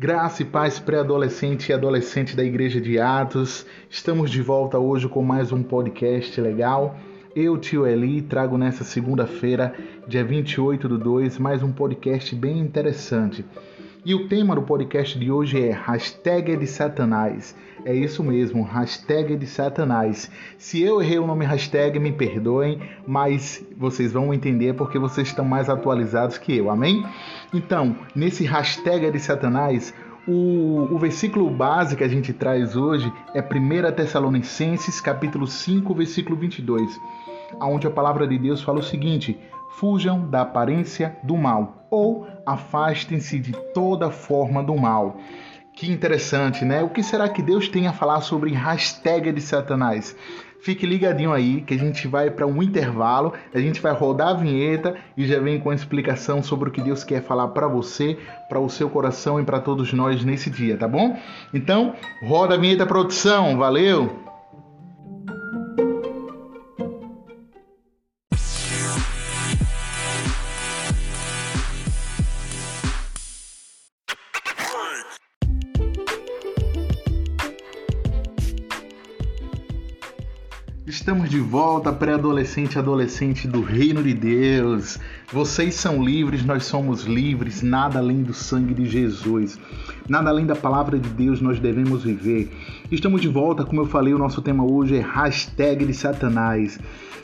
Graça e paz pré-adolescente e adolescente da Igreja de Atos. Estamos de volta hoje com mais um podcast legal. Eu, tio Eli, trago nessa segunda-feira, dia 28 do 2, mais um podcast bem interessante. E o tema do podcast de hoje é Hashtag de Satanás. É isso mesmo, hashtag de Satanás. Se eu errei o nome hashtag, me perdoem, mas vocês vão entender porque vocês estão mais atualizados que eu, amém? Então, nesse hashtag de Satanás, o, o, versículo base que a gente traz hoje é 1 Tessalonicenses, capítulo 5, versículo 22, onde a palavra de Deus fala o seguinte: fujam da aparência do mal, ou afastem-se de toda forma do mal. Que interessante, né? O que será que Deus tem a falar sobre hashtag de Satanás? Fique ligadinho aí que a gente vai para um intervalo, a gente vai rodar a vinheta e já vem com a explicação sobre o que Deus quer falar para você, para o seu coração e para todos nós nesse dia, tá bom? Então, roda a vinheta produção, valeu! Volta, pré-adolescente e adolescente do Reino de Deus. Vocês são livres, nós somos livres, nada além do sangue de Jesus. Nada além da palavra de Deus nós devemos viver. Estamos de volta, como eu falei, o nosso tema hoje é hashtag de Satanás.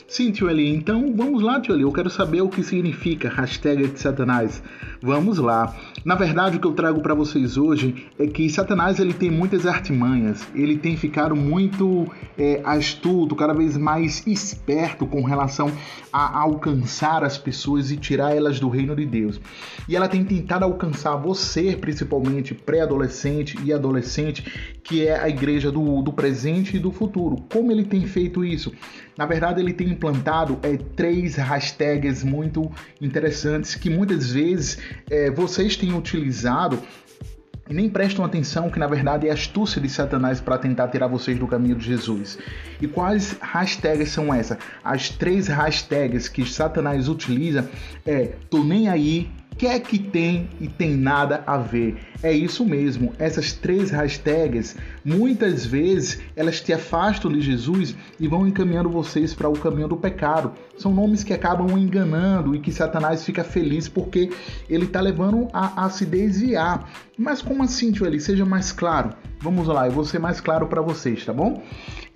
Sim, tio Eli, então vamos lá, tio Eli, eu quero saber o que significa hashtag de Satanás. Vamos lá. Na verdade, o que eu trago para vocês hoje é que Satanás ele tem muitas artimanhas, ele tem ficado muito é, astuto, cada vez mais esperto com relação a alcançar as pessoas e tirar elas do reino de Deus. E ela tem tentado alcançar você, principalmente pré-adolescente e adolescente, que é a igreja do, do presente e do futuro. Como ele tem feito isso? Na verdade, ele tem implantado é, três hashtags muito interessantes que muitas vezes é, vocês têm utilizado e nem prestam atenção que na verdade é astúcia de Satanás para tentar tirar vocês do caminho de Jesus. E quais hashtags são essas? As três hashtags que Satanás utiliza é tô nem aí, quer que tem e tem nada a ver. É isso mesmo, essas três hashtags, muitas vezes elas te afastam de Jesus e vão encaminhando vocês para o caminho do pecado. São nomes que acabam enganando e que Satanás fica feliz porque ele está levando a, a, se desviar. Mas como assim, tio Eli? Seja mais claro. Vamos lá, eu vou ser mais claro para vocês, tá bom?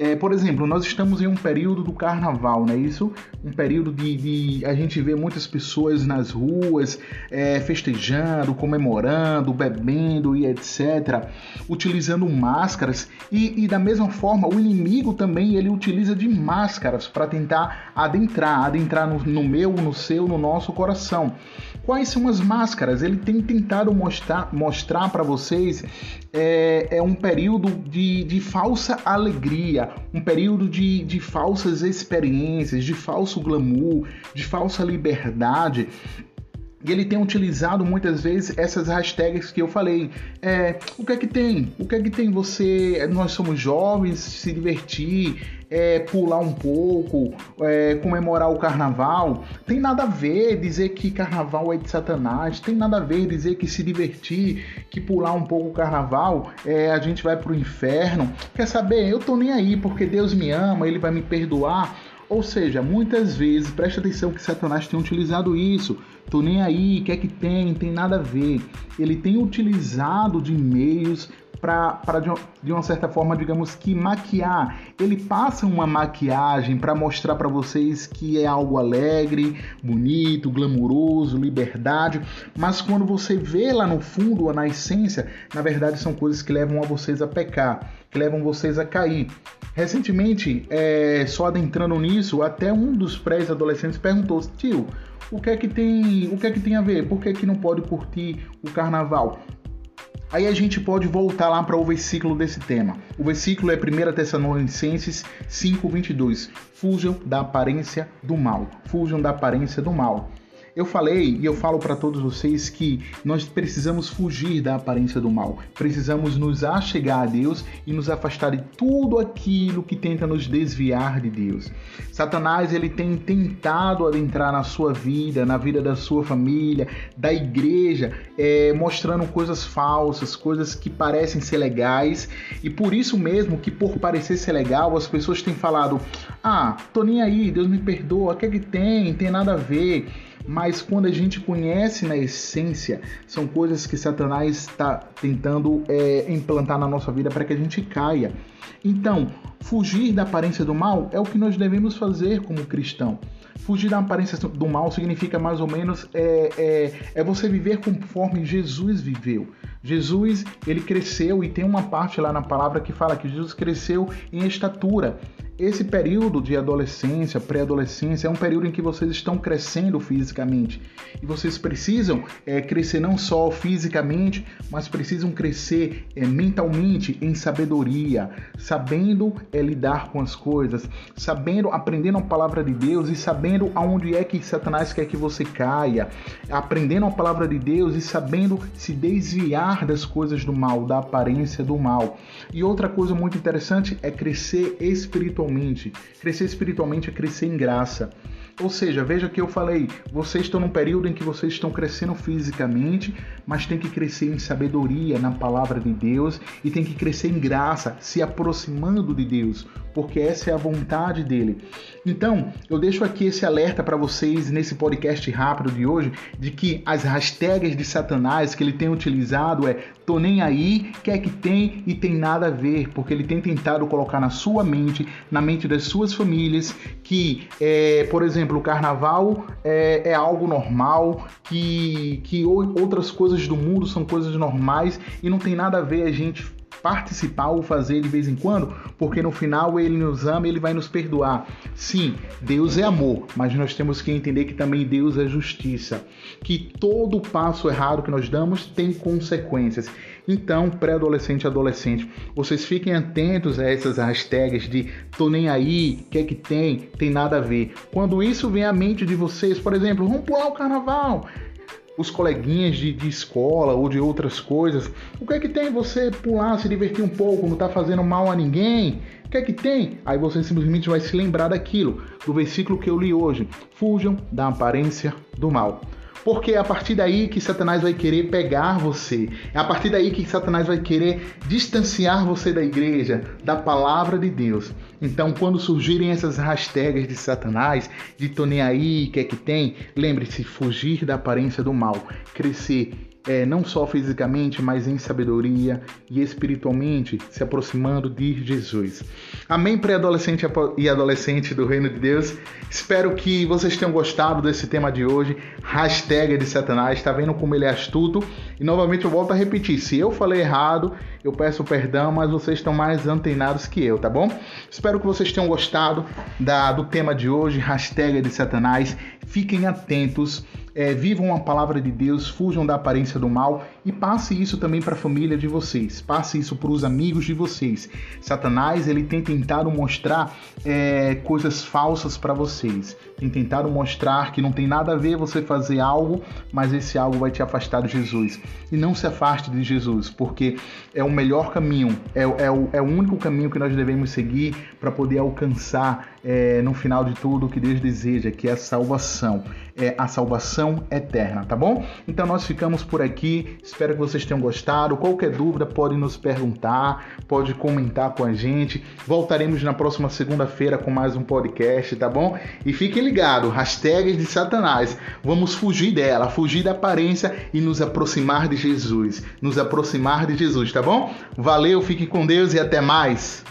É, por exemplo, nós estamos em um período do carnaval, não é isso? Um período de, de a gente vê muitas pessoas nas ruas é, festejando, comemorando, bebendo e etc., utilizando máscaras e, e da mesma forma o inimigo também ele utiliza de máscaras para tentar adentrar, adentrar no, no meu, no seu, no nosso coração. Quais são as máscaras? Ele tem tentado mostrar, mostrar para vocês é, é, um período de, de falsa alegria, um período de, de falsas experiências, de falso glamour, de falsa liberdade. Ele tem utilizado muitas vezes essas hashtags que eu falei. É, o que é que tem? O que é que tem você? Nós somos jovens, se divertir, é, pular um pouco, é, comemorar o carnaval. Tem nada a ver dizer que carnaval é de Satanás, tem nada a ver dizer que se divertir, que pular um pouco o carnaval, é, a gente vai pro inferno. Quer saber? Eu tô nem aí porque Deus me ama, ele vai me perdoar. Ou seja, muitas vezes, preste atenção que Satanás tem utilizado isso. Tô nem aí, quer que tem, tem nada a ver. Ele tem utilizado de meios para de, de uma certa forma, digamos que maquiar. Ele passa uma maquiagem para mostrar para vocês que é algo alegre, bonito, glamuroso, liberdade, mas quando você vê lá no fundo, na essência, na verdade são coisas que levam a vocês a pecar, que levam vocês a cair. Recentemente, é, só adentrando nisso, até um dos pré-adolescentes perguntou: "Tio, o que é que tem, o que é que tem a ver? Por que, que não pode curtir o carnaval?" Aí a gente pode voltar lá para o versículo desse tema. O versículo é 1 Tessalonicenses 5:22. Fujam da aparência do mal. Fujam da aparência do mal. Eu falei e eu falo para todos vocês que nós precisamos fugir da aparência do mal. Precisamos nos achegar a Deus e nos afastar de tudo aquilo que tenta nos desviar de Deus. Satanás ele tem tentado adentrar na sua vida, na vida da sua família, da igreja, é, mostrando coisas falsas, coisas que parecem ser legais e por isso mesmo que por parecer ser legal as pessoas têm falado: ah, tô nem aí, Deus me perdoa, o que é que tem? Tem nada a ver mas quando a gente conhece na essência, são coisas que Satanás está tentando é, implantar na nossa vida para que a gente caia. Então, fugir da aparência do mal é o que nós devemos fazer como cristão. Fugir da aparência do mal significa mais ou menos é, é, é você viver conforme Jesus viveu. Jesus ele cresceu e tem uma parte lá na palavra que fala que Jesus cresceu em estatura. Esse período de adolescência, pré-adolescência, é um período em que vocês estão crescendo fisicamente. E vocês precisam é, crescer não só fisicamente, mas precisam crescer é, mentalmente em sabedoria, sabendo é, lidar com as coisas, sabendo, aprendendo a palavra de Deus e sabendo aonde é que Satanás quer que você caia, aprendendo a palavra de Deus e sabendo se desviar das coisas do mal, da aparência do mal. E outra coisa muito interessante é crescer espiritualmente. Crescer espiritualmente é crescer em graça. Ou seja, veja que eu falei, vocês estão num período em que vocês estão crescendo fisicamente, mas tem que crescer em sabedoria na palavra de Deus e tem que crescer em graça, se aproximando de Deus, porque essa é a vontade dele. Então, eu deixo aqui esse alerta para vocês nesse podcast rápido de hoje de que as hashtags de Satanás que ele tem utilizado é tô nem aí, quer que tem e tem nada a ver, porque ele tem tentado colocar na sua mente, na mente das suas famílias, que, é, por exemplo, o carnaval é, é algo normal, que, que outras coisas do mundo são coisas normais e não tem nada a ver a gente participar ou fazer de vez em quando, porque no final ele nos ama ele vai nos perdoar. Sim, Deus é amor, mas nós temos que entender que também Deus é justiça, que todo passo errado que nós damos tem consequências. Então, pré-adolescente e adolescente, vocês fiquem atentos a essas hashtags de tô nem aí, que é que tem, tem nada a ver. Quando isso vem à mente de vocês, por exemplo, vamos pular o carnaval, os coleguinhas de, de, escola ou de outras coisas. O que é que tem você pular, se divertir um pouco, não tá fazendo mal a ninguém? O que é que tem? Aí você simplesmente vai se lembrar daquilo, do versículo que eu li hoje. Fujam da aparência do mal. Porque é a partir daí que Satanás vai querer pegar você. É a partir daí que Satanás vai querer distanciar você da igreja, da palavra de Deus. Então, quando surgirem essas hashtags de Satanás, de tô nem aí, que é que tem, lembre-se, fugir da aparência do mal, crescer é, não só fisicamente, mas em sabedoria e espiritualmente, se aproximando de Jesus. Amém, pré-adolescente e adolescente do Reino de Deus. Espero que vocês tenham gostado desse tema de hoje. Hashtag de Satanás, está vendo como ele é astuto? E novamente eu volto a repetir: se eu falei errado, eu peço perdão, mas vocês estão mais antenados que eu, tá bom? Espero que vocês tenham gostado da, do tema de hoje, hashtag de Satanás. Fiquem atentos é, vivam a palavra de Deus, fujam da aparência do mal e passe isso também para a família de vocês, passe isso para os amigos de vocês. Satanás ele tem tentado mostrar é, coisas falsas para vocês, tem tentado mostrar que não tem nada a ver você fazer algo, mas esse algo vai te afastar de Jesus. E não se afaste de Jesus, porque é o melhor caminho, é, é, o, é o único caminho que nós devemos seguir para poder alcançar é, no final de tudo o que Deus deseja, que é a salvação, é a salvação eterna, tá bom? Então nós ficamos por aqui. Espero que vocês tenham gostado. Qualquer dúvida pode nos perguntar, pode comentar com a gente. Voltaremos na próxima segunda-feira com mais um podcast, tá bom? E fiquem ligados, hashtags de Satanás. Vamos fugir dela, fugir da aparência e nos aproximar de Jesus. Nos aproximar de Jesus, tá bom? Valeu, fique com Deus e até mais.